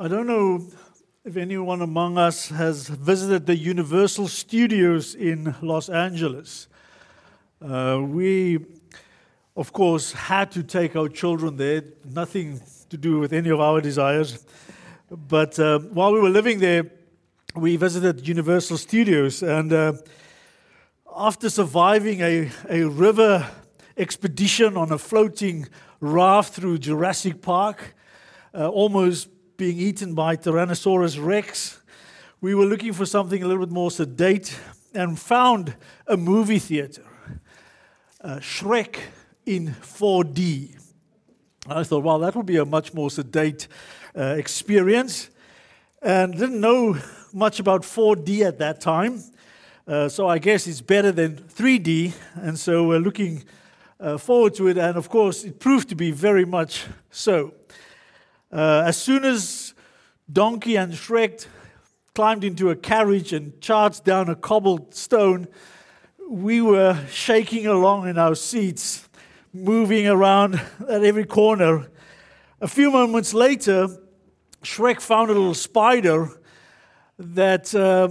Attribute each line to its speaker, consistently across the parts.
Speaker 1: I don't know if anyone among us has visited the Universal Studios in Los Angeles. Uh, we, of course, had to take our children there, nothing to do with any of our desires. But uh, while we were living there, we visited Universal Studios, and uh, after surviving a, a river expedition on a floating raft through Jurassic Park, uh, almost being eaten by Tyrannosaurus rex. We were looking for something a little bit more sedate and found a movie theater, uh, Shrek in 4D. I thought, well, that would be a much more sedate uh, experience. And didn't know much about 4D at that time. Uh, so I guess it's better than 3D. And so we're looking uh, forward to it. And of course, it proved to be very much so. Uh, as soon as Donkey and Shrek climbed into a carriage and charged down a cobbled stone, we were shaking along in our seats, moving around at every corner. A few moments later, Shrek found a little spider that uh,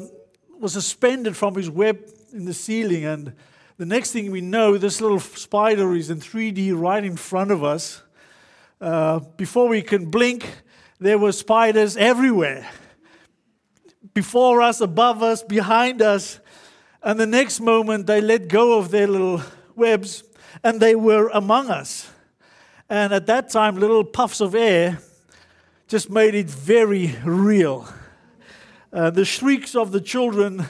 Speaker 1: was suspended from his web in the ceiling. And the next thing we know, this little spider is in 3D right in front of us. Uh, before we can blink, there were spiders everywhere. Before us, above us, behind us. And the next moment, they let go of their little webs and they were among us. And at that time, little puffs of air just made it very real. Uh, the shrieks of the children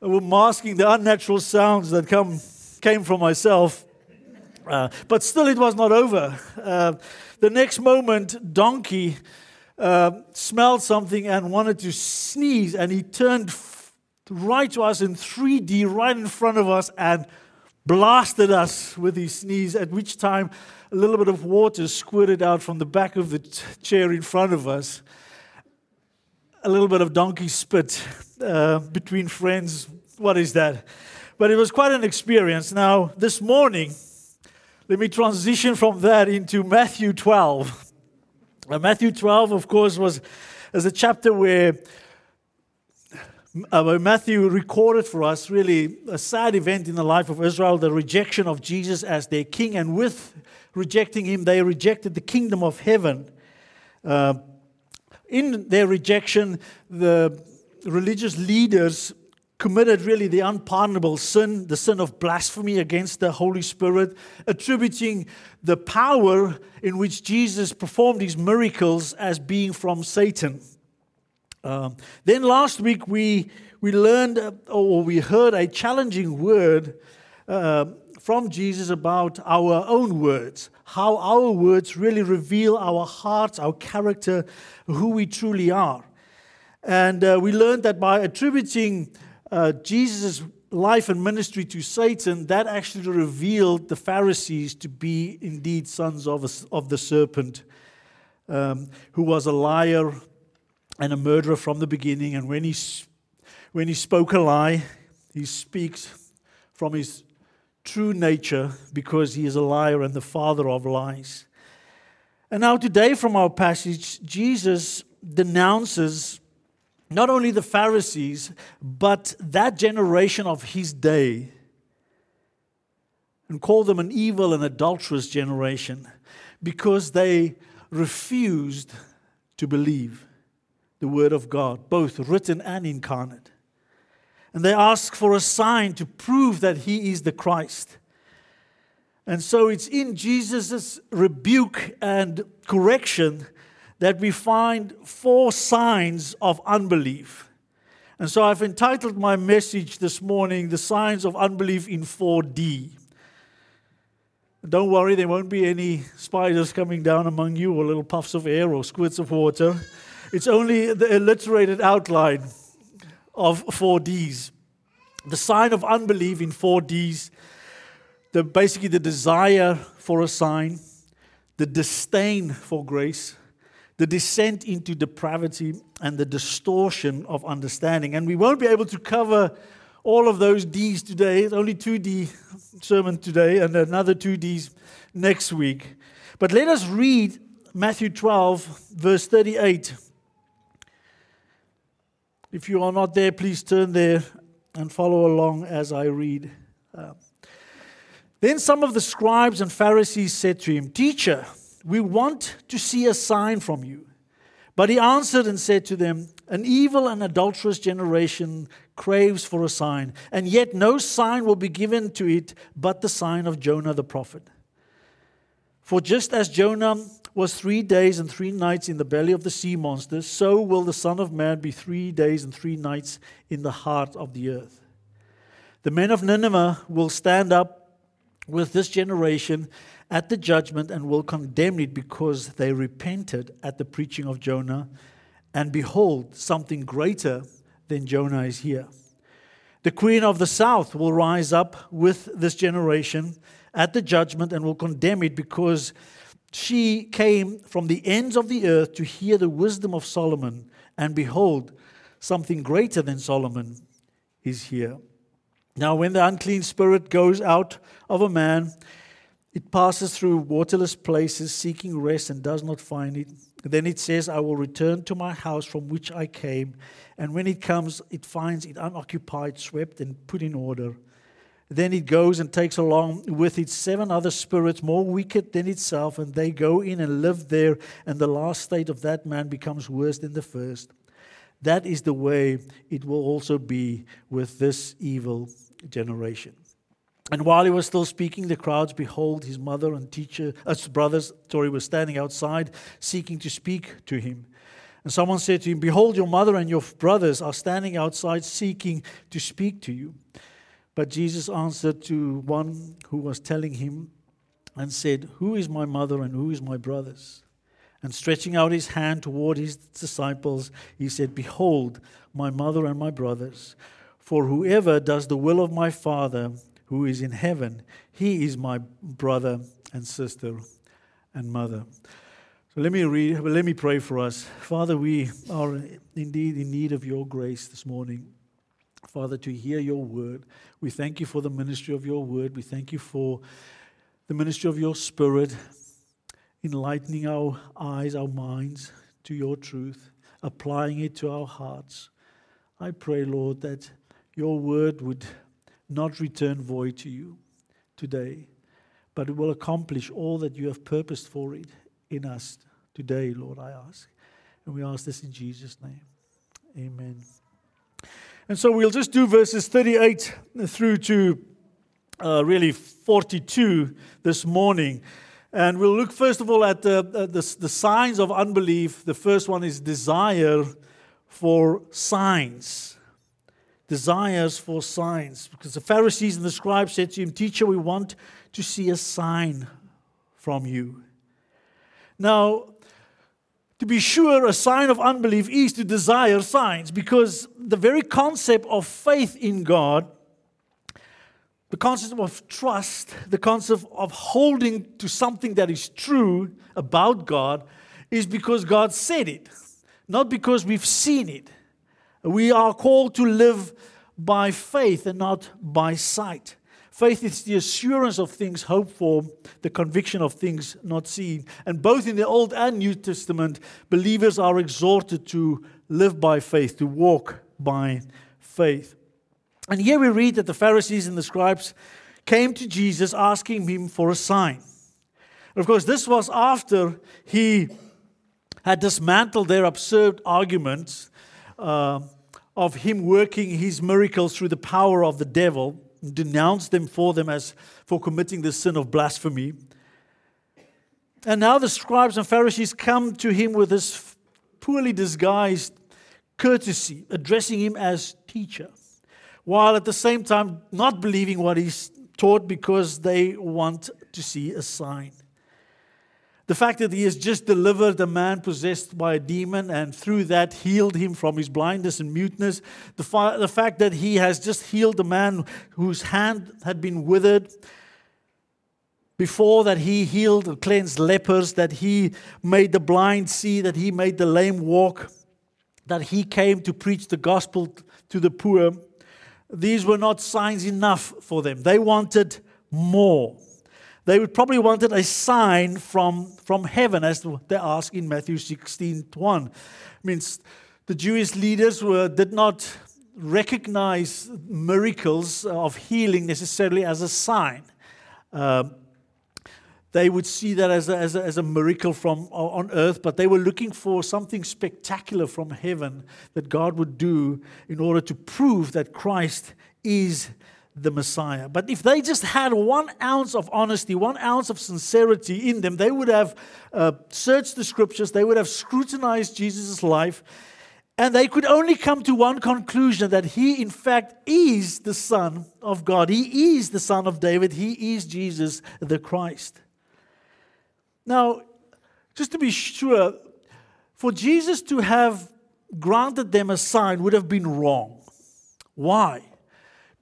Speaker 1: were masking the unnatural sounds that come, came from myself. Uh, but still, it was not over. Uh, the next moment, Donkey uh, smelled something and wanted to sneeze, and he turned f- right to us in 3D, right in front of us, and blasted us with his sneeze, at which time a little bit of water squirted out from the back of the t- chair in front of us. A little bit of donkey spit uh, between friends. What is that? But it was quite an experience. Now, this morning, let me transition from that into Matthew 12. Uh, Matthew 12, of course, was is a chapter where uh, Matthew recorded for us really a sad event in the life of Israel, the rejection of Jesus as their king, and with rejecting him, they rejected the kingdom of heaven. Uh, in their rejection, the religious leaders committed really the unpardonable sin, the sin of blasphemy against the Holy Spirit, attributing the power in which Jesus performed his miracles as being from Satan. Um, then last week we, we learned uh, or we heard a challenging word uh, from Jesus about our own words, how our words really reveal our hearts, our character, who we truly are. And uh, we learned that by attributing uh, Jesus' life and ministry to Satan, that actually revealed the Pharisees to be indeed sons of, a, of the serpent, um, who was a liar and a murderer from the beginning. And when he, when he spoke a lie, he speaks from his true nature because he is a liar and the father of lies. And now, today, from our passage, Jesus denounces not only the Pharisees, but that generation of his day, and call them an evil and adulterous generation because they refused to believe the word of God, both written and incarnate. And they ask for a sign to prove that he is the Christ. And so it's in Jesus' rebuke and correction that we find four signs of unbelief. And so I've entitled my message this morning, The Signs of Unbelief in 4D. Don't worry, there won't be any spiders coming down among you, or little puffs of air, or squirts of water. It's only the alliterated outline of 4Ds. The sign of unbelief in 4Ds, the, basically the desire for a sign, the disdain for grace, the descent into depravity and the distortion of understanding. And we won't be able to cover all of those D's today. It's only 2D sermon today and another 2Ds next week. But let us read Matthew 12, verse 38 If you are not there, please turn there and follow along as I read. Uh, then some of the scribes and Pharisees said to him, Teacher, we want to see a sign from you. But he answered and said to them, An evil and adulterous generation craves for a sign, and yet no sign will be given to it but the sign of Jonah the prophet. For just as Jonah was three days and three nights in the belly of the sea monster, so will the Son of Man be three days and three nights in the heart of the earth. The men of Nineveh will stand up with this generation at the judgment and will condemn it because they repented at the preaching of Jonah. And behold, something greater than Jonah is here. The queen of the south will rise up with this generation at the judgment and will condemn it because she came from the ends of the earth to hear the wisdom of Solomon. And behold, something greater than Solomon is here. Now, when the unclean spirit goes out of a man, it passes through waterless places, seeking rest, and does not find it. Then it says, I will return to my house from which I came. And when it comes, it finds it unoccupied, swept, and put in order. Then it goes and takes along with it seven other spirits more wicked than itself, and they go in and live there. And the last state of that man becomes worse than the first. That is the way it will also be with this evil generation. And while he was still speaking, the crowds, behold, his mother and teacher, uh, brothers, sorry, were standing outside seeking to speak to him. And someone said to him, Behold, your mother and your brothers are standing outside seeking to speak to you. But Jesus answered to one who was telling him and said, Who is my mother and who is my brothers? And stretching out his hand toward his disciples, he said, Behold, my mother and my brothers. For whoever does the will of my Father who is in heaven, he is my brother and sister and mother. So let me read, let me pray for us. Father, we are indeed in need of your grace this morning. Father, to hear your word. We thank you for the ministry of your word. We thank you for the ministry of your spirit, enlightening our eyes, our minds to your truth, applying it to our hearts. I pray, Lord, that your word would not return void to you today, but it will accomplish all that you have purposed for it in us today, Lord, I ask. And we ask this in Jesus' name. Amen. And so we'll just do verses 38 through to uh, really 42 this morning. And we'll look first of all at the, the, the signs of unbelief. The first one is desire for signs desires for signs. Because the Pharisees and the scribes said to him, Teacher, we want to see a sign from you. Now, to be sure, a sign of unbelief is to desire signs because the very concept of faith in God, the concept of trust, the concept of holding to something that is true about God, is because God said it, not because we've seen it. We are called to live by faith and not by sight. Faith is the assurance of things hoped for, the conviction of things not seen. And both in the Old and New Testament, believers are exhorted to live by faith, to walk by faith. And here we read that the Pharisees and the scribes came to Jesus asking him for a sign. And of course, this was after he had dismantled their absurd arguments uh, of him working his miracles through the power of the devil, denounced them for them as for committing the sin of blasphemy. And now the scribes and Pharisees come to him with this poorly disguised courtesy, addressing him as teacher, while at the same time not believing what he's taught because they want to see a sign. The fact that he has just delivered a man possessed by a demon and through that healed him from his blindness and muteness. The, fa- the fact that he has just healed a man whose hand had been withered. Before that, he healed and cleansed lepers, that he made the blind see, that he made the lame walk, that he came to preach the gospel to the poor. These were not signs enough for them. They wanted more. They would probably wanted a sign from, from heaven, as they ask in Matthew 16 1. I mean, The Jewish leaders were, did not recognize miracles of healing necessarily as a sign. Uh, they would see that as a, as a, as a miracle from on earth, but they were looking for something spectacular from heaven that God would do in order to prove that Christ is the Messiah. But if they just had one ounce of honesty, one ounce of sincerity in them, they would have uh, searched the scriptures, they would have scrutinized Jesus' life, and they could only come to one conclusion that he, in fact, is the Son of God. He is the Son of David. He is Jesus the Christ. Now, just to be sure, for Jesus to have granted them a sign would have been wrong. Why?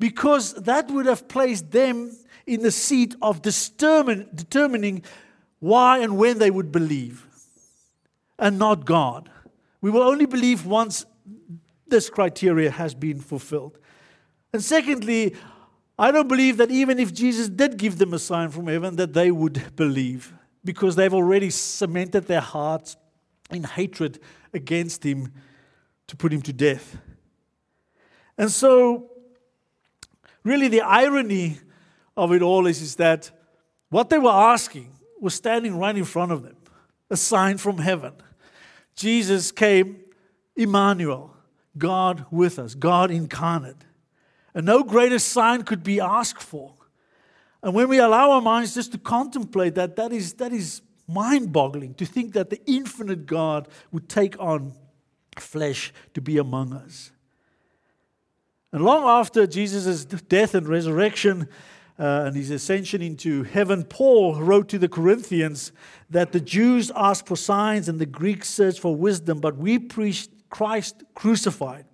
Speaker 1: Because that would have placed them in the seat of determining why and when they would believe, and not God. We will only believe once this criteria has been fulfilled. And secondly, I don't believe that even if Jesus did give them a sign from heaven, that they would believe because they've already cemented their hearts in hatred against him to put him to death. And so, really, the irony of it all is, is that what they were asking was standing right in front of them a sign from heaven. Jesus came, Emmanuel, God with us, God incarnate. And no greater sign could be asked for. And when we allow our minds just to contemplate that, that is, that is mind boggling to think that the infinite God would take on flesh to be among us. And long after Jesus' death and resurrection uh, and his ascension into heaven, Paul wrote to the Corinthians that the Jews asked for signs and the Greeks searched for wisdom, but we preach Christ crucified.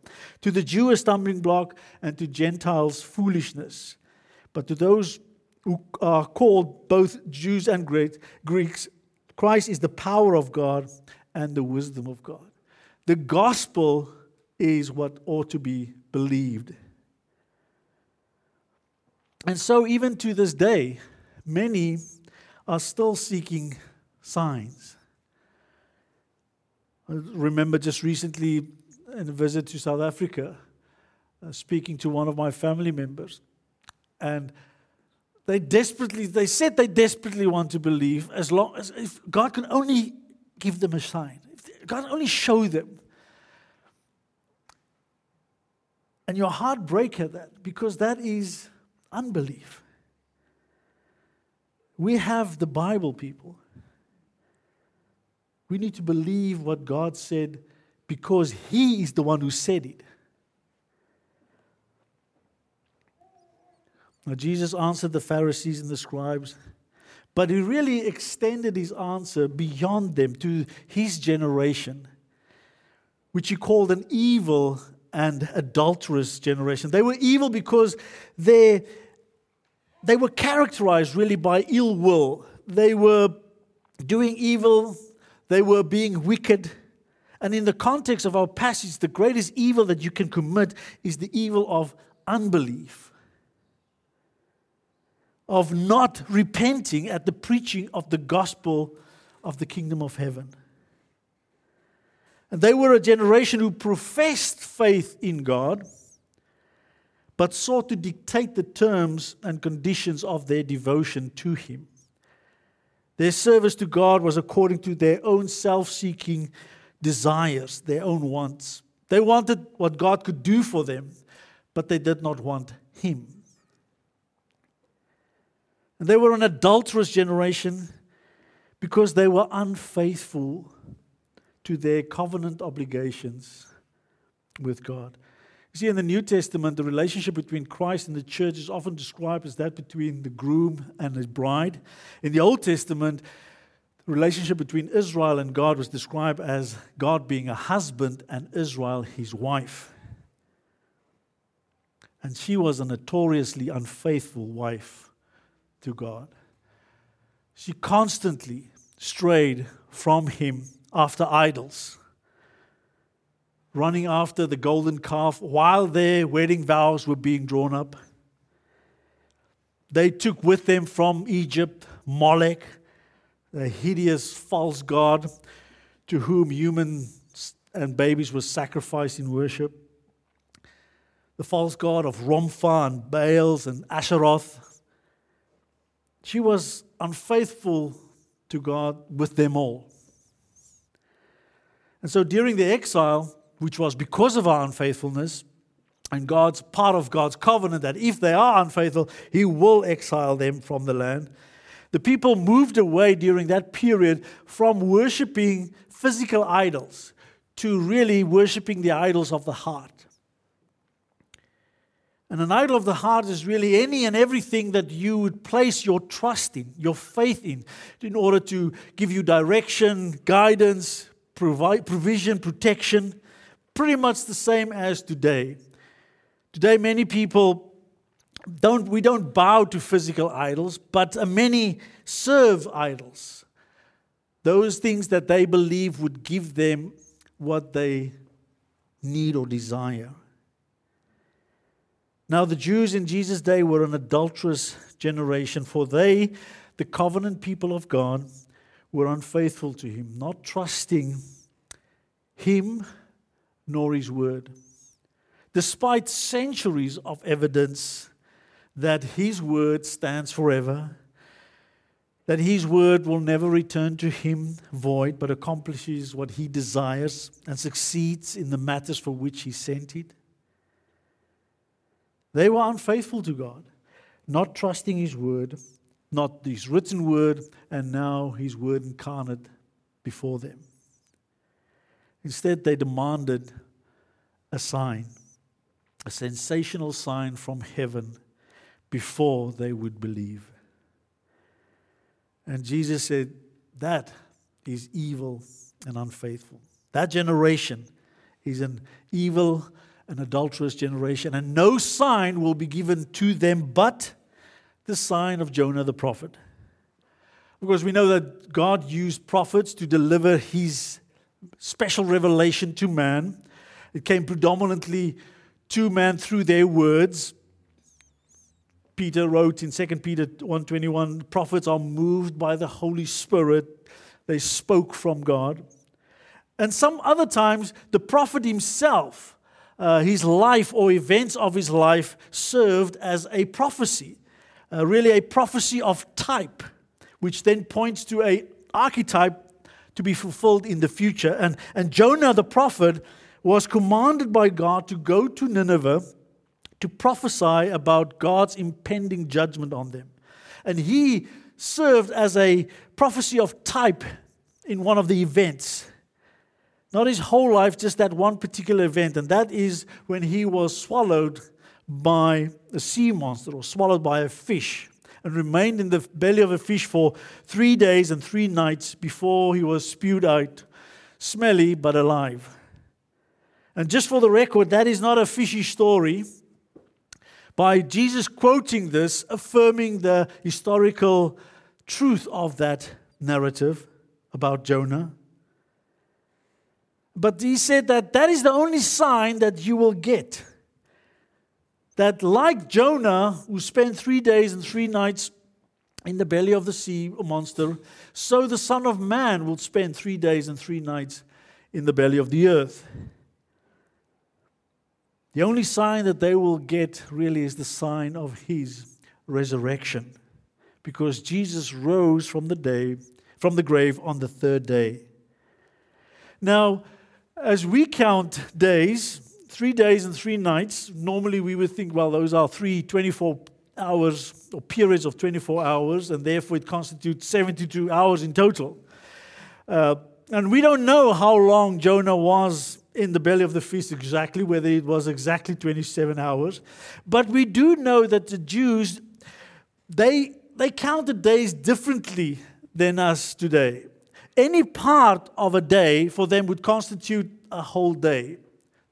Speaker 1: To the Jew, a stumbling block, and to Gentiles, foolishness. But to those who are called both Jews and Greeks, Christ is the power of God and the wisdom of God. The gospel is what ought to be believed. And so, even to this day, many are still seeking signs. I remember just recently in a visit to South Africa, uh, speaking to one of my family members. And they desperately, they said they desperately want to believe as long as if God can only give them a sign, if God only show them. And your heart break at that because that is unbelief. We have the Bible, people. We need to believe what God said because He is the one who said it. Now, Jesus answered the Pharisees and the scribes, but he really extended his answer beyond them to his generation, which he called an evil and adulterous generation. They were evil because they, they were characterized really by ill will. They were doing evil, they were being wicked. And in the context of our passage, the greatest evil that you can commit is the evil of unbelief of not repenting at the preaching of the gospel of the kingdom of heaven. And they were a generation who professed faith in God, but sought to dictate the terms and conditions of their devotion to Him. Their service to God was according to their own self seeking desires, their own wants. They wanted what God could do for them, but they did not want Him. And they were an adulterous generation because they were unfaithful to their covenant obligations with God. You see, in the New Testament, the relationship between Christ and the church is often described as that between the groom and his bride. In the Old Testament, the relationship between Israel and God was described as God being a husband and Israel his wife. And she was a notoriously unfaithful wife to God. She constantly strayed from him after idols, running after the golden calf while their wedding vows were being drawn up. They took with them from Egypt Molech, the hideous false god to whom humans and babies were sacrificed in worship. The false god of Rompha and Baals and Asheroth. She was unfaithful to God with them all. And so during the exile, which was because of our unfaithfulness, and God's part of God's covenant that if they are unfaithful, He will exile them from the land. The people moved away during that period from worshiping physical idols to really worshiping the idols of the heart. And an idol of the heart is really any and everything that you would place your trust in, your faith in, in order to give you direction, guidance, provide, provision, protection. Pretty much the same as today. Today, many people don't, we don't bow to physical idols, but uh, many serve idols. Those things that they believe would give them what they need or desire. Now, the Jews in Jesus' day were an adulterous generation, for they, the covenant people of God, were unfaithful to Him, not trusting Him nor His word despite centuries of evidence that His word stands forever, that His word will never return to Him void, but accomplishes what He desires and succeeds in the matters for which He sent it. They were unfaithful to God, not trusting His word, not His written word, and now His word incarnate before them. Instead, they demanded a sign a sensational sign from heaven before they would believe. And Jesus said, That is evil and unfaithful. That generation is an evil and adulterous generation, and no sign will be given to them but the sign of Jonah the prophet. Because we know that God used prophets to deliver his special revelation to man. It came predominantly to man through their words. Peter wrote in 2 Peter 1:21, prophets are moved by the Holy Spirit. They spoke from God. And some other times, the prophet himself, uh, his life or events of his life served as a prophecy, uh, really a prophecy of type, which then points to a archetype to be fulfilled in the future. And, and Jonah the prophet was commanded by God to go to Nineveh to prophesy about God's impending judgment on them. And he served as a prophecy of type in one of the events. Not his whole life, just that one particular event. And that is when he was swallowed by a sea monster or swallowed by a fish and remained in the belly of a fish for three days and three nights before he was spewed out, smelly but alive. And just for the record, that is not a fishy story. By Jesus quoting this, affirming the historical truth of that narrative about Jonah. But he said that that is the only sign that you will get. That, like Jonah, who spent three days and three nights in the belly of the sea monster, so the Son of Man will spend three days and three nights in the belly of the earth. The only sign that they will get really is the sign of his resurrection. Because Jesus rose from the day from the grave on the third day. Now, as we count days, three days and three nights, normally we would think, well, those are three 24 hours or periods of 24 hours, and therefore it constitutes 72 hours in total. Uh, and we don't know how long Jonah was in the belly of the fish exactly, whether it was exactly 27 hours. But we do know that the Jews, they, they counted days differently than us today. Any part of a day for them would constitute a whole day.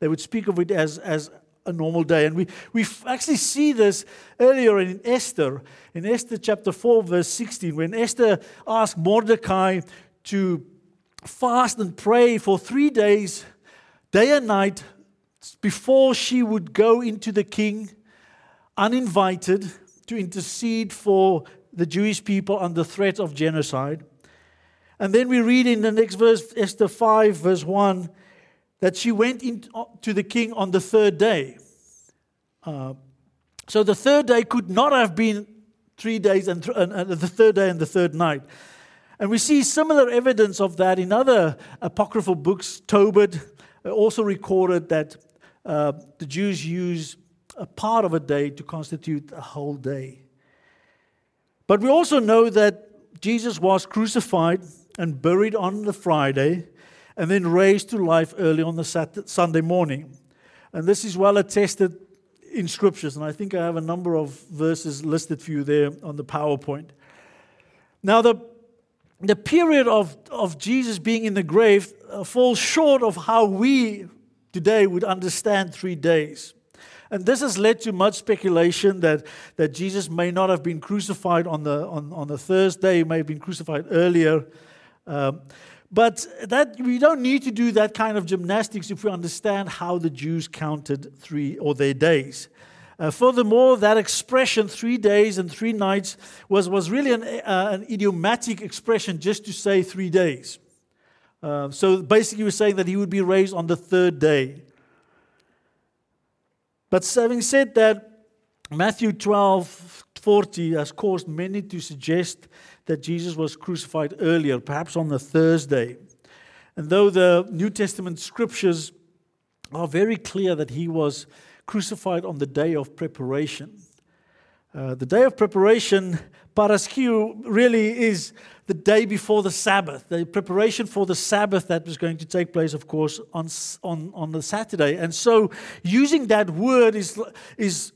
Speaker 1: They would speak of it as, as a normal day. And we, we actually see this earlier in Esther, in Esther chapter 4, verse 16, when Esther asked Mordecai to fast and pray for three days day and night before she would go into the king uninvited to intercede for the Jewish people under threat of genocide. And then we read in the next verse, Esther 5, verse 1, that she went in uh, to the king on the third day. Uh, so the third day could not have been three days and, th- and, and the third day and the third night. And we see similar evidence of that in other apocryphal books. Tobit also recorded that uh, the Jews use a part of a day to constitute a whole day. But we also know that Jesus was crucified and buried on the Friday and then raised to life early on the Saturday, Sunday morning. And this is well attested in scriptures. And I think I have a number of verses listed for you there on the PowerPoint. Now, the, the period of, of Jesus being in the grave uh, falls short of how we today would understand three days. And this has led to much speculation that, that Jesus may not have been crucified on the, on, on the Thursday, he may have been crucified earlier. Um, but that we don't need to do that kind of gymnastics if we understand how the Jews counted three or their days. Uh, furthermore, that expression, three days and three nights, was, was really an, uh, an idiomatic expression just to say three days. Uh, so basically, we're saying that he would be raised on the third day. But having said that, Matthew 12 40 has caused many to suggest that Jesus was crucified earlier, perhaps on the Thursday. And though the New Testament scriptures are very clear that he was crucified on the day of preparation, uh, the day of preparation, Paraskeu, really is the day before the Sabbath, the preparation for the Sabbath that was going to take place, of course, on, on, on the Saturday. And so using that word is, is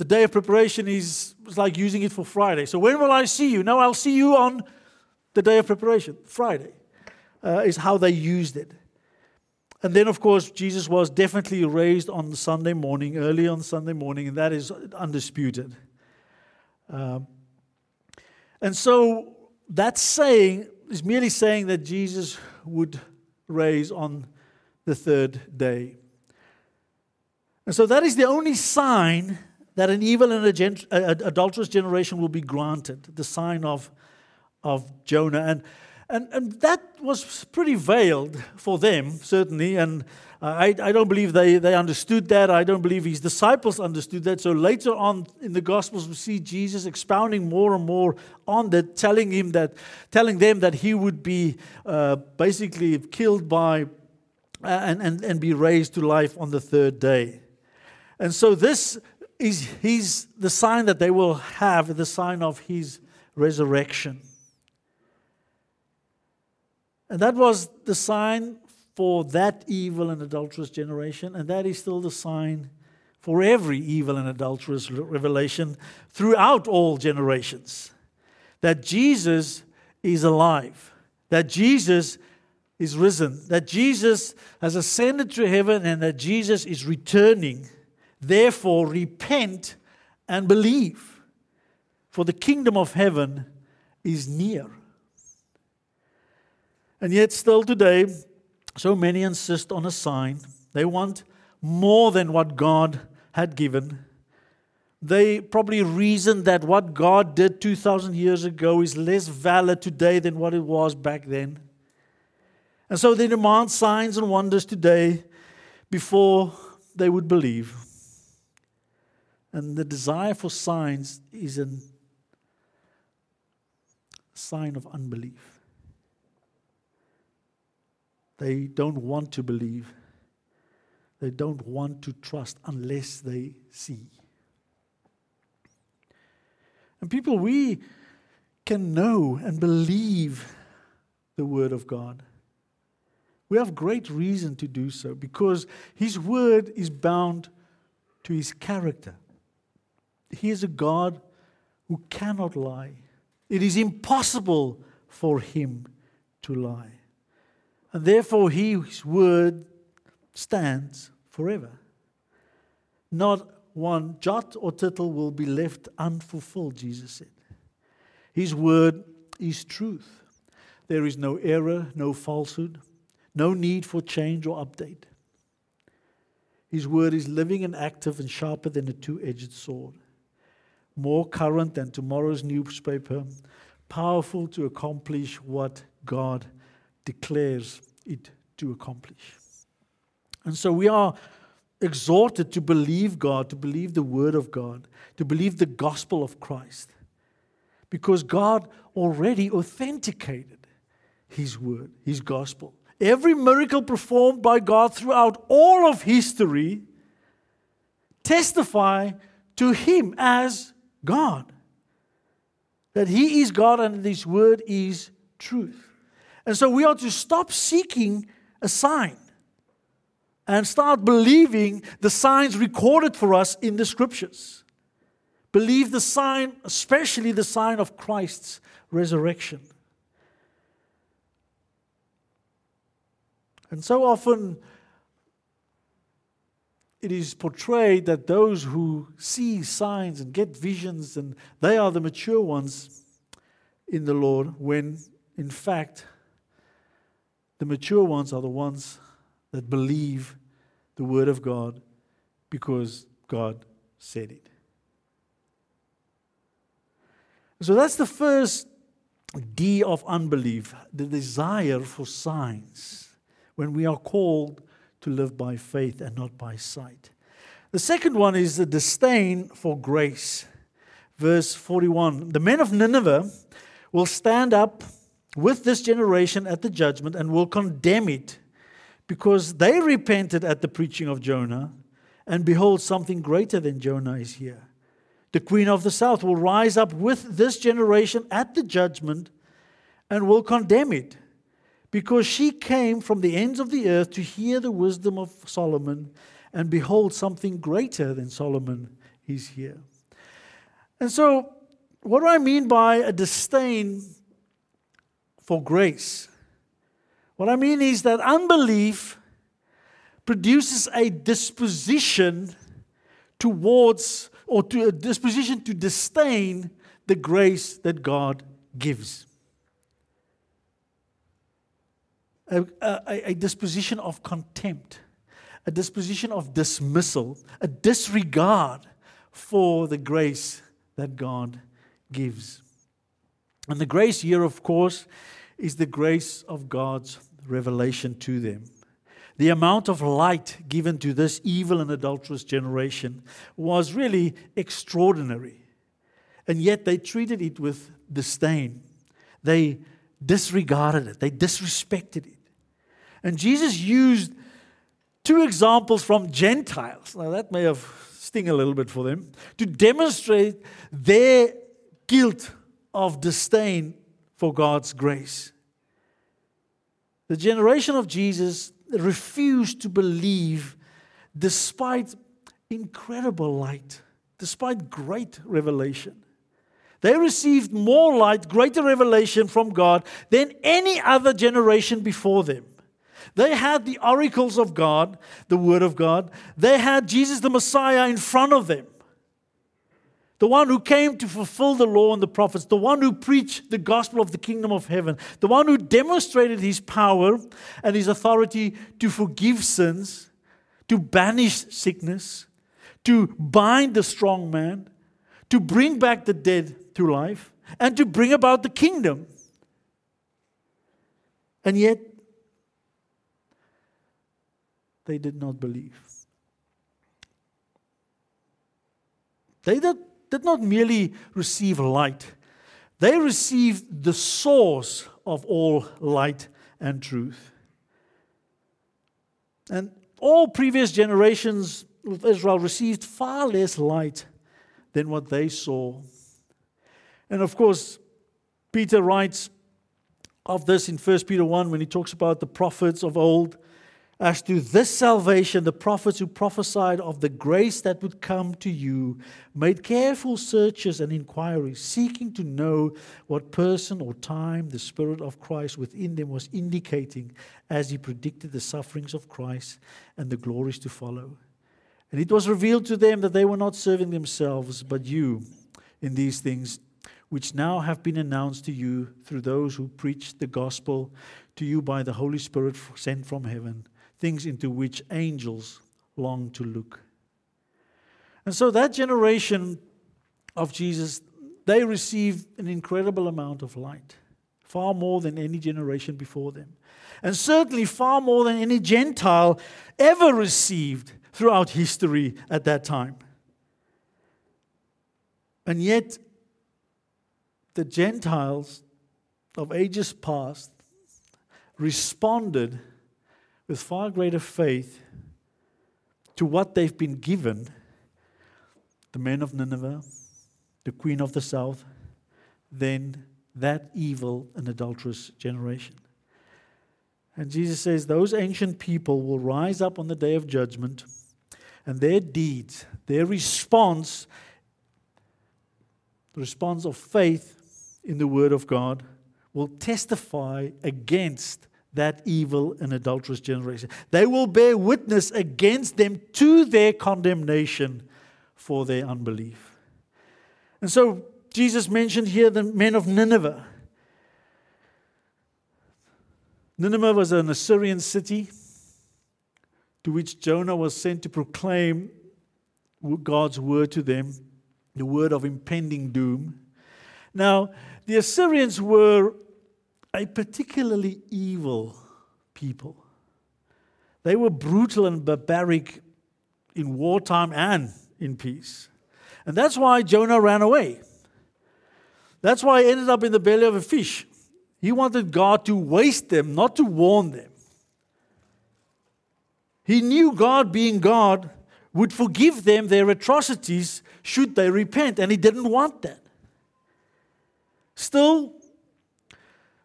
Speaker 1: the day of preparation is, like using it for Friday. So when will I see you? No, I'll see you on the day of preparation, Friday, uh, is how they used it. And then, of course, Jesus was definitely raised on Sunday morning, early on Sunday morning, and that is undisputed. Um, and so that saying is merely saying that Jesus would raise on the third day. And so that is the only sign that an evil and gent- adulterous generation will be granted, the sign of, of Jonah. And, and, and that was pretty veiled for them, certainly. And I, I don't believe they, they understood that. I don't believe his disciples understood that. So later on in the Gospels, we see Jesus expounding more and more on that, telling him that, telling them that he would be uh, basically killed by uh, and, and, and be raised to life on the third day. And so this is his, the sign that they will have, the sign of his resurrection. And that was the sign for that evil and adulterous generation, and that is still the sign for every evil and adulterous revelation throughout all generations that Jesus is alive, that Jesus is risen, that Jesus has ascended to heaven, and that Jesus is returning. Therefore, repent and believe, for the kingdom of heaven is near. And yet, still today, so many insist on a sign. They want more than what God had given. They probably reason that what God did 2,000 years ago is less valid today than what it was back then. And so they demand signs and wonders today before they would believe. And the desire for signs is a sign of unbelief. They don't want to believe. They don't want to trust unless they see. And people, we can know and believe the Word of God. We have great reason to do so because His Word is bound to His character. He is a God who cannot lie. It is impossible for Him to lie. And therefore, his word stands forever. Not one jot or tittle will be left unfulfilled, Jesus said. His word is truth. There is no error, no falsehood, no need for change or update. His word is living and active and sharper than a two edged sword, more current than tomorrow's newspaper, powerful to accomplish what God declares it to accomplish. And so we are exhorted to believe God, to believe the Word of God, to believe the gospel of Christ. Because God already authenticated His Word, His gospel. Every miracle performed by God throughout all of history testify to Him as God. That He is God and His Word is truth. And so we are to stop seeking a sign and start believing the signs recorded for us in the scriptures. Believe the sign, especially the sign of Christ's resurrection. And so often it is portrayed that those who see signs and get visions and they are the mature ones in the Lord when in fact the mature ones are the ones that believe the Word of God because God said it. So that's the first D of unbelief the desire for signs when we are called to live by faith and not by sight. The second one is the disdain for grace. Verse 41 The men of Nineveh will stand up with this generation at the judgment and will condemn it because they repented at the preaching of Jonah, and behold, something greater than Jonah is here. The queen of the south will rise up with this generation at the judgment and will condemn it, because she came from the ends of the earth to hear the wisdom of Solomon, and behold, something greater than Solomon is here. And so, what do I mean by a disdain for grace? What I mean is that unbelief produces a disposition towards or to a disposition to disdain the grace that God gives. A, a, a, disposition of contempt, a disposition of dismissal, a disregard for the grace that God gives. And the grace here, of course, is the grace of God's revelation to them. The amount of light given to this evil and adulterous generation was really extraordinary. And yet they treated it with disdain. They disregarded it, they disrespected it. And Jesus used two examples from Gentiles. Now, that may have sting a little bit for them to demonstrate their guilt of disdain for God's grace. The generation of Jesus refused to believe despite incredible light, despite great revelation. They received more light, greater revelation from God than any other generation before them. They had the oracles of God, the Word of God. They had Jesus the Messiah in front of them the one who came to fulfill the law and the prophets, the one who preached the gospel of the kingdom of heaven, the one who demonstrated his power and his authority to forgive sins, to banish sickness, to bind the strong man, to bring back the dead to life, and to bring about the kingdom. And yet, they did not believe. They did did not merely receive light, they received the source of all light and truth. And all previous generations of Israel received far less light than what they saw. And of course, Peter writes of this in 1 Peter 1 when he talks about the prophets of old as to this salvation, the prophets who prophesied of the grace that would come to you made careful searches and inquiries, seeking to know what person or time the Spirit of Christ within them was indicating as he predicted the sufferings of Christ and the glories to follow. And it was revealed to them that they were not serving themselves, but you in these things, which now have been announced to you through those who preach the gospel to you by the Holy Spirit sent from heaven things into which angels long to look. And so that generation of Jesus, they received an incredible amount of light, far more than any generation before them. And certainly far more than any Gentile ever received throughout history at that time. And yet, the Gentiles of ages past responded with far greater faith to what they've been given the men of Nineveh, the queen of the south, than that evil and adulterous generation. And Jesus says, Those ancient people will rise up on the day of judgment, and their deeds, their response, the response of faith in the Word of God, will testify against that evil and adulterous generation. They will bear witness against them to their condemnation for their unbelief. And so Jesus mentioned here the men of Nineveh. Nineveh was an Assyrian city to which Jonah was sent to proclaim God's word to them, the word of impending doom. Now, the Assyrians were a particularly evil people. They were brutal and barbaric in wartime and in peace. And that's why Jonah ran away. That's why he ended up in the belly of a fish. He wanted God to waste them, not to warn them. He knew God, being God, would forgive them their atrocities should they repent, and he didn't want that. Still,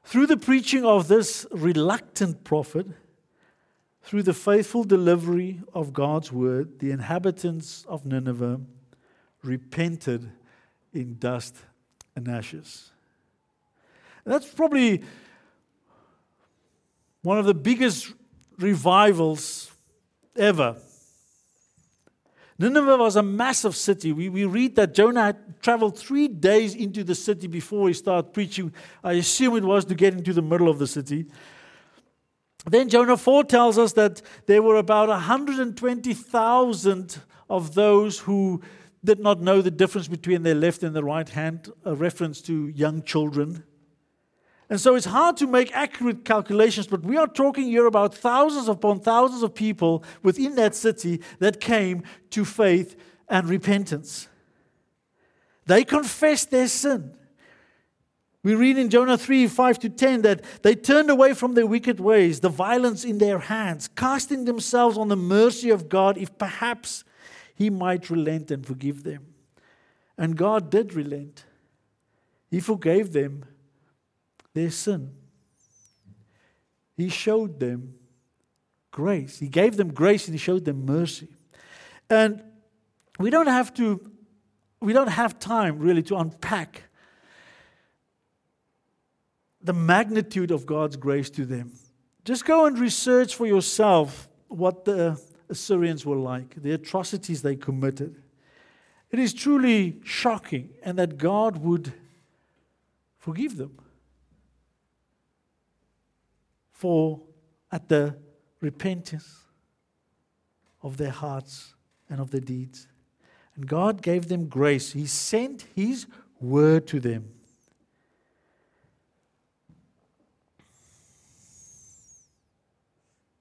Speaker 1: through the preaching of this reluctant prophet, through the faithful delivery of God's word, the inhabitants of Nineveh repented in dust and ashes. That's probably one of the biggest revivals ever. Nineveh was a massive city. We, we read that Jonah had traveled three days into the city before he started preaching. I assume it was to get into the middle of the city. Then Jonah 4 tells us that there were about 120,000 of those who did not know the difference between their left and their right hand, a reference to young children. And so it's hard to make accurate calculations, but we are talking here about thousands upon thousands of people within that city that came to faith and repentance. They confessed their sin. We read in Jonah 3 5 to 10 that they turned away from their wicked ways, the violence in their hands, casting themselves on the mercy of God if perhaps he might relent and forgive them. And God did relent. He forgave them their sin. He showed them grace. He gave them grace and he showed them mercy. And we don't have to we don't have time really to unpack the magnitude of God's grace to them. Just go and research for yourself what the Assyrians were like, the atrocities they committed. It is truly shocking, and that God would forgive them for at the repentance of their hearts and of their deeds. And God gave them grace. He sent His word to them.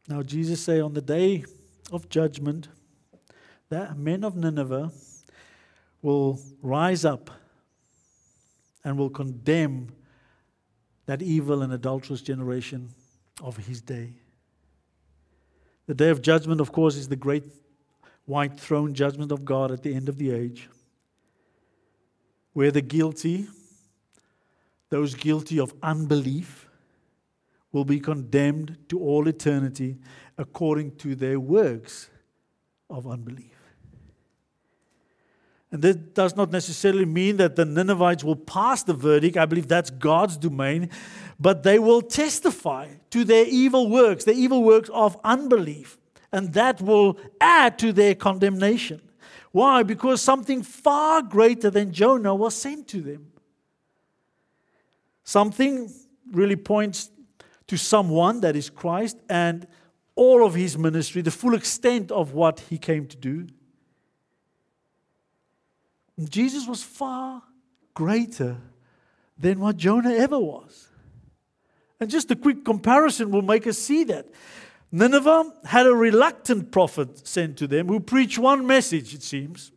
Speaker 1: Now, Jesus say on the day of judgment, that men of Nineveh will rise up and will condemn that evil and adulterous generation of his day. The day of judgment, of course, is the great white throne judgment of God at the end of the age, where the guilty, those guilty of unbelief, will be condemned to all eternity according to their works of unbelief. And that does not necessarily mean that the Ninevites will pass the verdict. I believe that's God's domain. But they will testify to their evil works, the evil works of unbelief. And that will add to their condemnation. Why? Because something far greater than Jonah was sent to them. Something really points to someone that is Christ and all of his ministry, the full extent of what he came to do. Jesus was far greater than what Jonah ever was. And just a quick comparison will make us see that. Nineveh had a reluctant prophet sent to them who preached one message, it seems.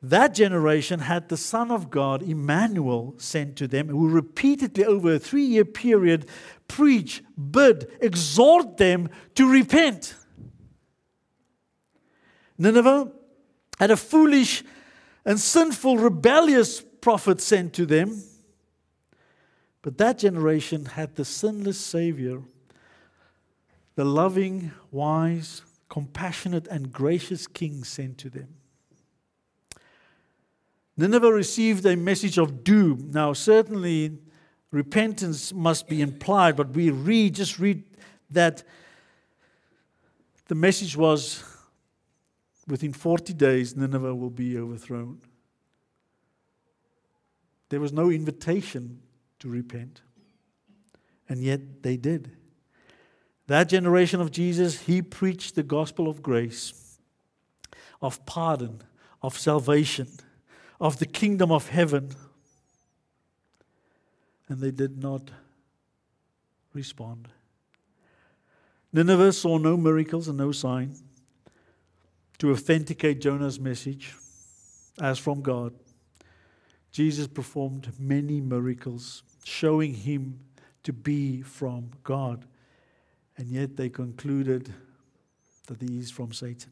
Speaker 1: That generation had the Son of God, Emmanuel, sent to them, who repeatedly, over a three year period, preach, bid, exhort them to repent. Nineveh had a foolish and sinful, rebellious prophet sent to them. But that generation had the sinless Savior, the loving, wise, compassionate, and gracious King sent to them. Nineveh received a message of doom. Now, certainly, repentance must be implied, but we read, just read that the message was within 40 days, Nineveh will be overthrown. There was no invitation to repent. And yet they did. That generation of Jesus, he preached the gospel of grace, of pardon, of salvation, of the kingdom of heaven. And they did not respond. Nineveh saw no miracles and no sign to authenticate Jonah's message as from God. Jesus performed many miracles, showing him to be from God. And yet they concluded that he is from Satan.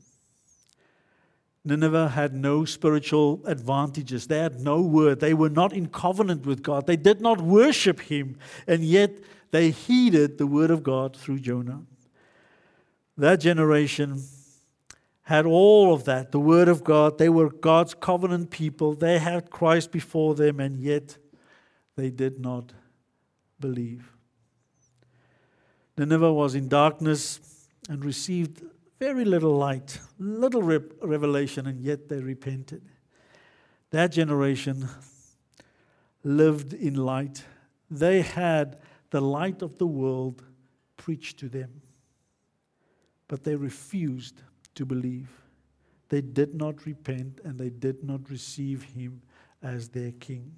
Speaker 1: Nineveh had no spiritual advantages. They had no word. They were not in covenant with God. They did not worship him. And yet they heeded the word of God through Jonah. That generation had all of that the Word of God. They were God's covenant people. They had Christ before them, and yet they did not believe. Nineveh was in darkness and received very little light, little re- revelation, and yet they repented. That generation lived in light. They had the light of the world preached to them, but they refused to believe. They did not repent and they did not receive him as their king.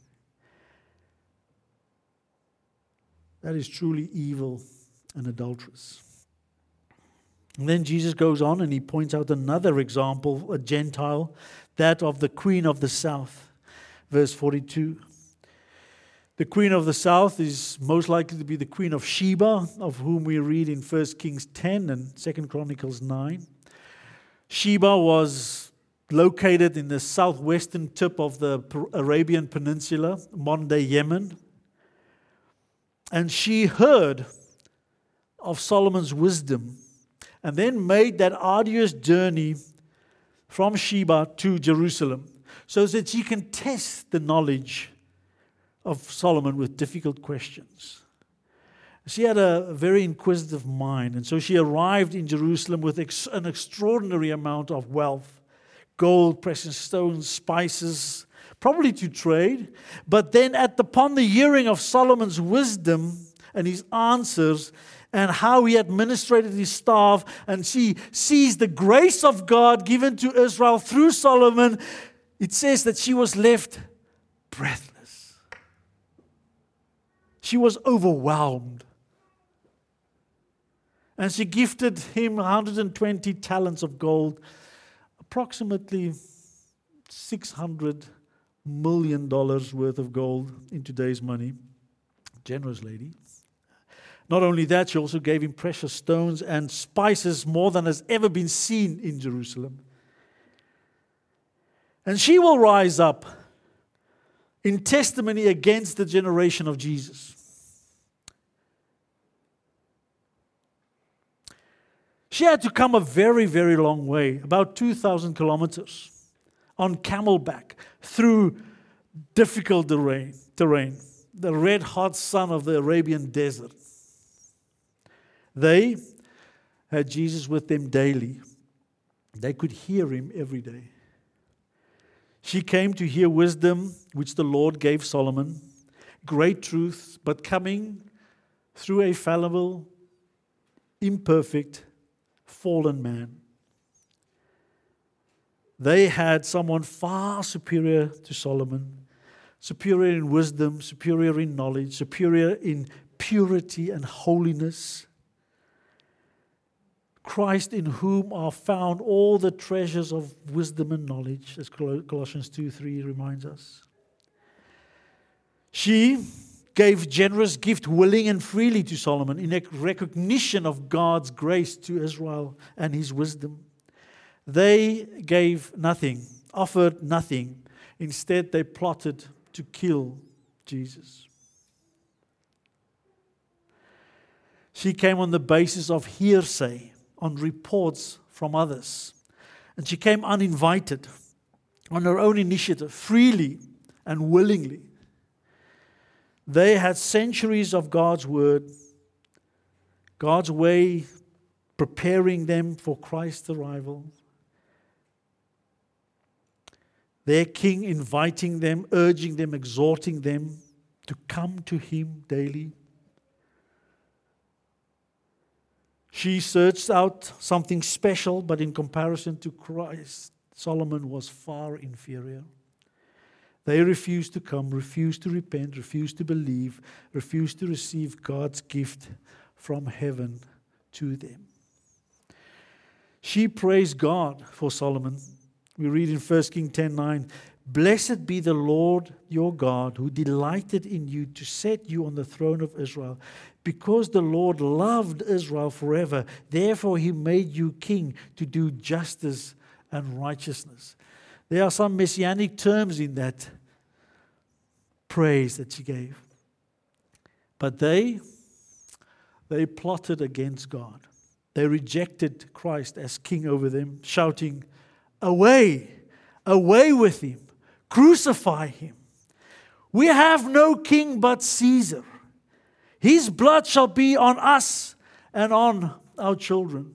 Speaker 1: That is truly evil and adulterous. And then Jesus goes on and he points out another example, a Gentile, that of the queen of the south. Verse 42. The queen of the south is most likely to be the queen of Sheba, of whom we read in 1 Kings 10 and 2 Chronicles 9. Sheba was located in the southwestern tip of the Arabian Peninsula, modern day Yemen. And she heard of Solomon's wisdom and then made that arduous journey from Sheba to Jerusalem so that she can test the knowledge of Solomon with difficult questions. She had a very inquisitive mind, and so she arrived in Jerusalem with ex- an extraordinary amount of wealth gold, precious stones, spices, probably to trade. But then, at upon the hearing of Solomon's wisdom and his answers, and how he administrated his staff, and she sees the grace of God given to Israel through Solomon, it says that she was left breathless. She was overwhelmed and she gifted him 120 talents of gold, approximately 600 million dollars worth of gold in today's money. Generous lady. Not only that, she also gave him precious stones and spices more than has ever been seen in Jerusalem. And she will rise up in testimony against the generation of Jesus. She had to come a very, very long way, about 2,000 kilometers, on camelback through difficult terrain, terrain, the red hot sun of the Arabian desert. They had Jesus with them daily. They could hear him every day. She came to hear wisdom which the Lord gave Solomon, great truths, but coming through a fallible, imperfect, fallen man. They had someone far superior to Solomon, superior in wisdom, superior in knowledge, superior in purity and holiness. Christ, in whom are found all the treasures of wisdom and knowledge, as Colossians 2 3 reminds us. She gave generous gift willing and freely to Solomon in recognition of God's grace to Israel and his wisdom. They gave nothing, offered nothing. Instead, they plotted to kill Jesus. She came on the basis of hearsay, on reports from others. And she came uninvited, on her own initiative, freely and willingly. They had centuries of God's word, God's way preparing them for Christ's arrival. Their king inviting them, urging them, exhorting them to come to him daily. She searched out something special, but in comparison to Christ, Solomon was far inferior. They refused to come, refused to repent, refused to believe, refused to receive God's gift from heaven to them. She praised God for Solomon. We read in 1 King 10 9, Blessed be the Lord your God, who delighted in you to set you on the throne of Israel. Because the Lord loved Israel forever, therefore he made you king to do justice and righteousness. There are some messianic terms in that praise that she gave. But they, they plotted against God. They rejected Christ as king over them, shouting, Away, away with him, crucify him. We have no king but Caesar. His blood shall be on us and on our children.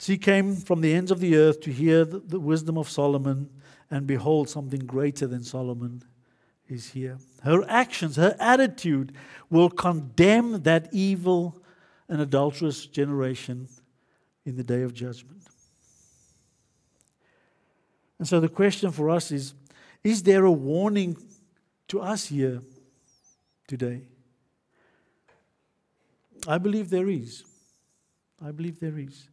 Speaker 1: She came from the ends of the earth to hear the, the wisdom of Solomon, and behold, something greater than Solomon is here. Her actions, her attitude will condemn that evil and adulterous generation in the day of judgment. And so the question for us is Is there a warning to us here today? I believe there is. I believe there is.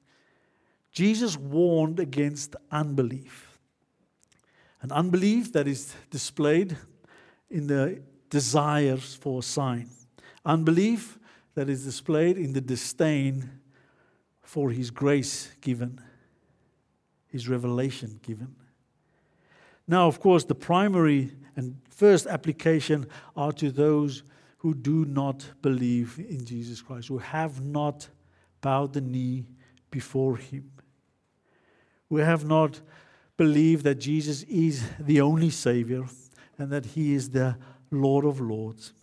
Speaker 1: Jesus warned against unbelief. An unbelief that is displayed in the desires for a sign. Unbelief that is displayed in the disdain for his grace given, his revelation given. Now, of course, the primary and first application are to those who do not believe in Jesus Christ, who have not bowed the knee before him we have not believed that Jesus is the only Savior and that He is the Lord of Lords.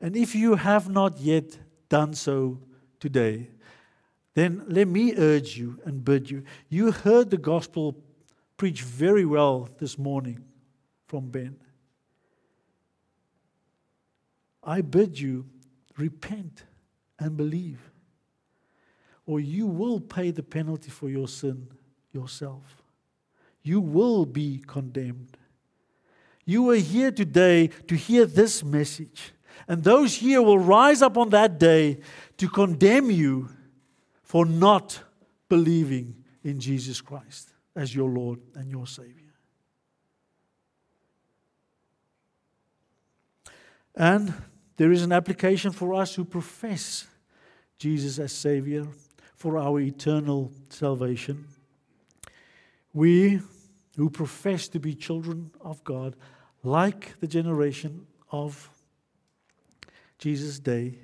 Speaker 1: And if you have not yet done so today, then let me urge you and bid you. You heard the gospel preached very well this morning from Ben. I bid you repent and believe or you will pay the penalty for your sin yourself. You will be condemned. You are here today to hear this message. And those here will rise up on that day to condemn you for not believing in Jesus Christ as your Lord and your Savior. And there is an application for us who profess Jesus as Savior for our eternal salvation. We who profess to be children of God, like the generation of Jesus' day,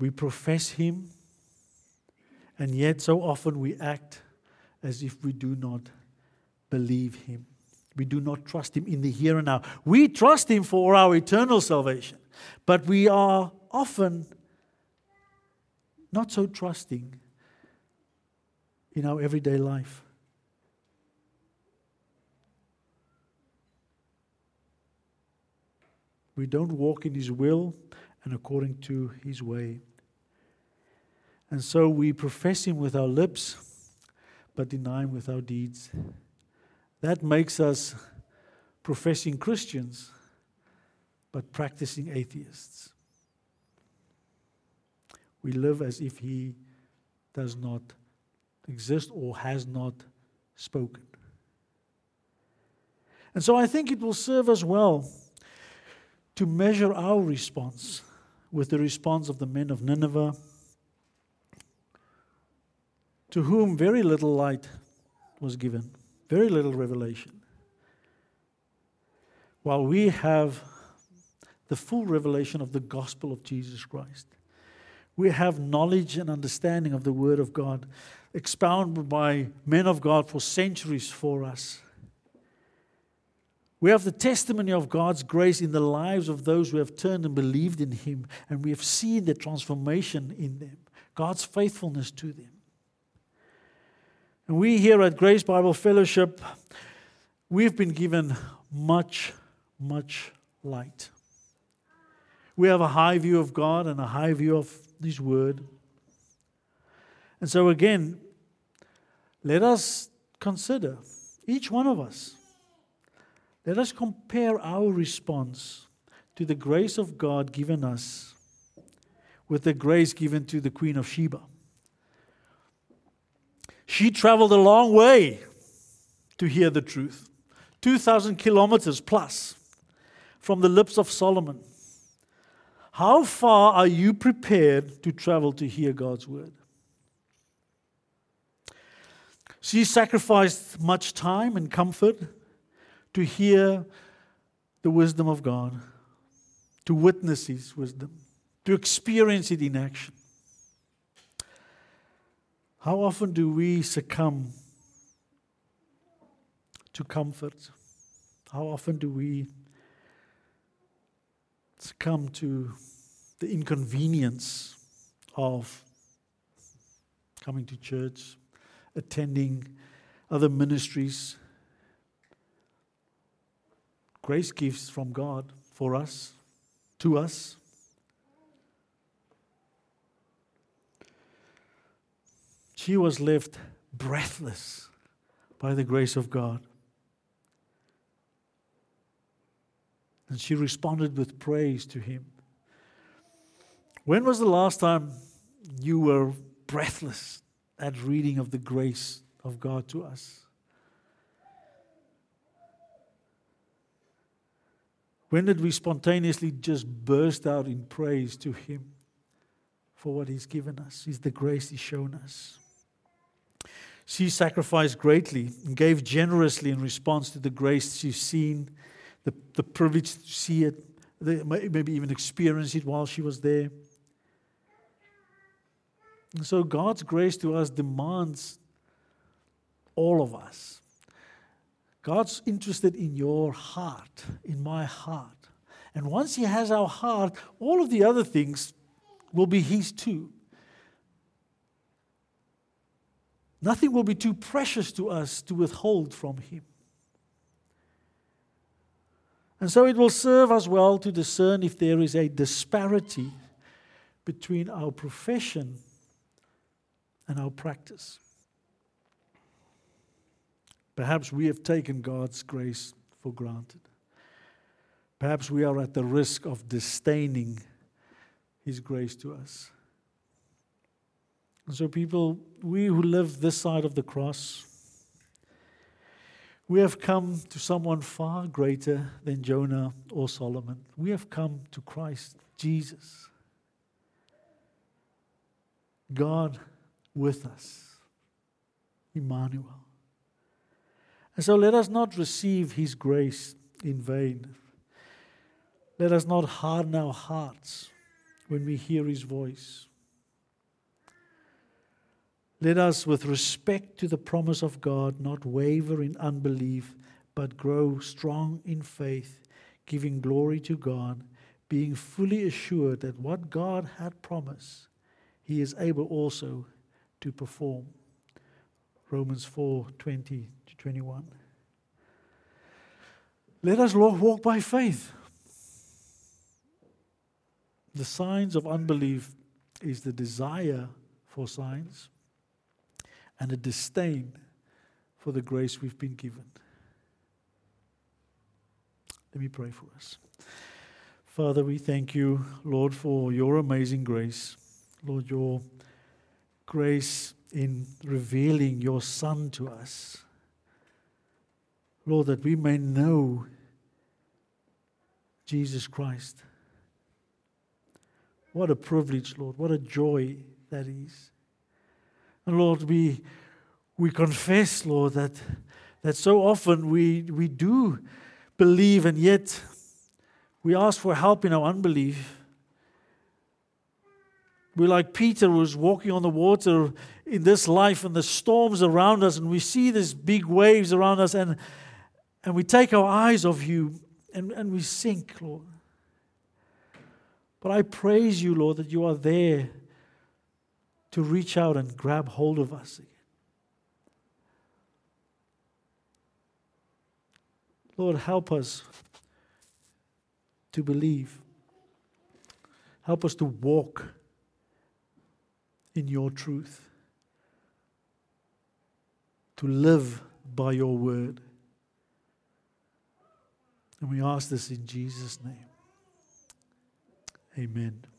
Speaker 1: we profess Him, and yet so often we act as if we do not believe Him. We do not trust Him in the here and now. We trust Him for our eternal salvation, but we are often not so trusting in our everyday life. We don't walk in His will and according to His way. And so we profess Him with our lips, but deny Him with our deeds. That makes us professing Christians, but practicing atheists. We live as if He does not exist or has not spoken. And so I think it will serve us well to measure our response with the response of the men of Nineveh, to whom very little light was given, very little revelation. While we have the full revelation of the gospel of Jesus Christ, we have knowledge and understanding of the Word of God expounded by men of God for centuries for us. We have the testimony of God's grace in the lives of those who have turned and believed in Him, and we have seen the transformation in them, God's faithfulness to them. And we here at Grace Bible Fellowship, we've been given much, much light. We have a high view of God and a high view of His Word. And so, again, let us consider, each one of us, let us compare our response to the grace of God given us with the grace given to the Queen of Sheba. She traveled a long way to hear the truth 2,000 kilometers plus from the lips of Solomon. How far are you prepared to travel to hear God's word? She sacrificed much time and comfort to hear the wisdom of God, to witness His wisdom, to experience it in action. How often do we succumb to comfort? How often do we succumb to the inconvenience of coming to church, attending other ministries, grace gifts from God for us, to us. She was left breathless by the grace of God. And she responded with praise to him. When was the last time you were breathless at reading of the grace of God to us? When did we spontaneously just burst out in praise to Him for what He's given us? Is the grace He's shown us. She sacrificed greatly and gave generously in response to the grace she's seen, the, the privilege to see it, maybe even experience it while she was there. And so God's grace to us demands all of us. God's interested in your heart, in my heart. And once He has our heart, all of the other things will be His too. Nothing will be too precious to us to withhold from Him. And so it will serve us well to discern if there is a disparity between our profession and our practice. Perhaps we have taken God's grace for granted. Perhaps we are at the risk of disdaining His grace to us. And so, people, we who live this side of the cross, we have come to someone far greater than Jonah or Solomon. We have come to Christ Jesus, God with us, Emmanuel. And so let us not receive His grace in vain. Let us not harden our hearts when we hear His voice. Let us, with respect to the promise of God, not waver in unbelief, but grow strong in faith, giving glory to God, being fully assured that what God had promised, He is able also to perform. Romans 4 20 to 21. Let us walk by faith. The signs of unbelief is the desire for signs and a disdain for the grace we've been given. Let me pray for us. Father, we thank you, Lord, for your amazing grace. Lord, your grace in revealing your Son to us. Lord, that we may know Jesus Christ. What a privilege, Lord. What a joy that is. And Lord, we, we confess, Lord, that, that so often we, we do believe and yet we ask for help in our unbelief. We're like Peter who's walking on the water in this life and the storms around us, and we see these big waves around us, and, and we take our eyes off you and, and we sink, Lord. But I praise you, Lord, that you are there to reach out and grab hold of us again. Lord, help us to believe. Help us to walk in your truth, to live by your word. And we ask this in Jesus' name. Amen.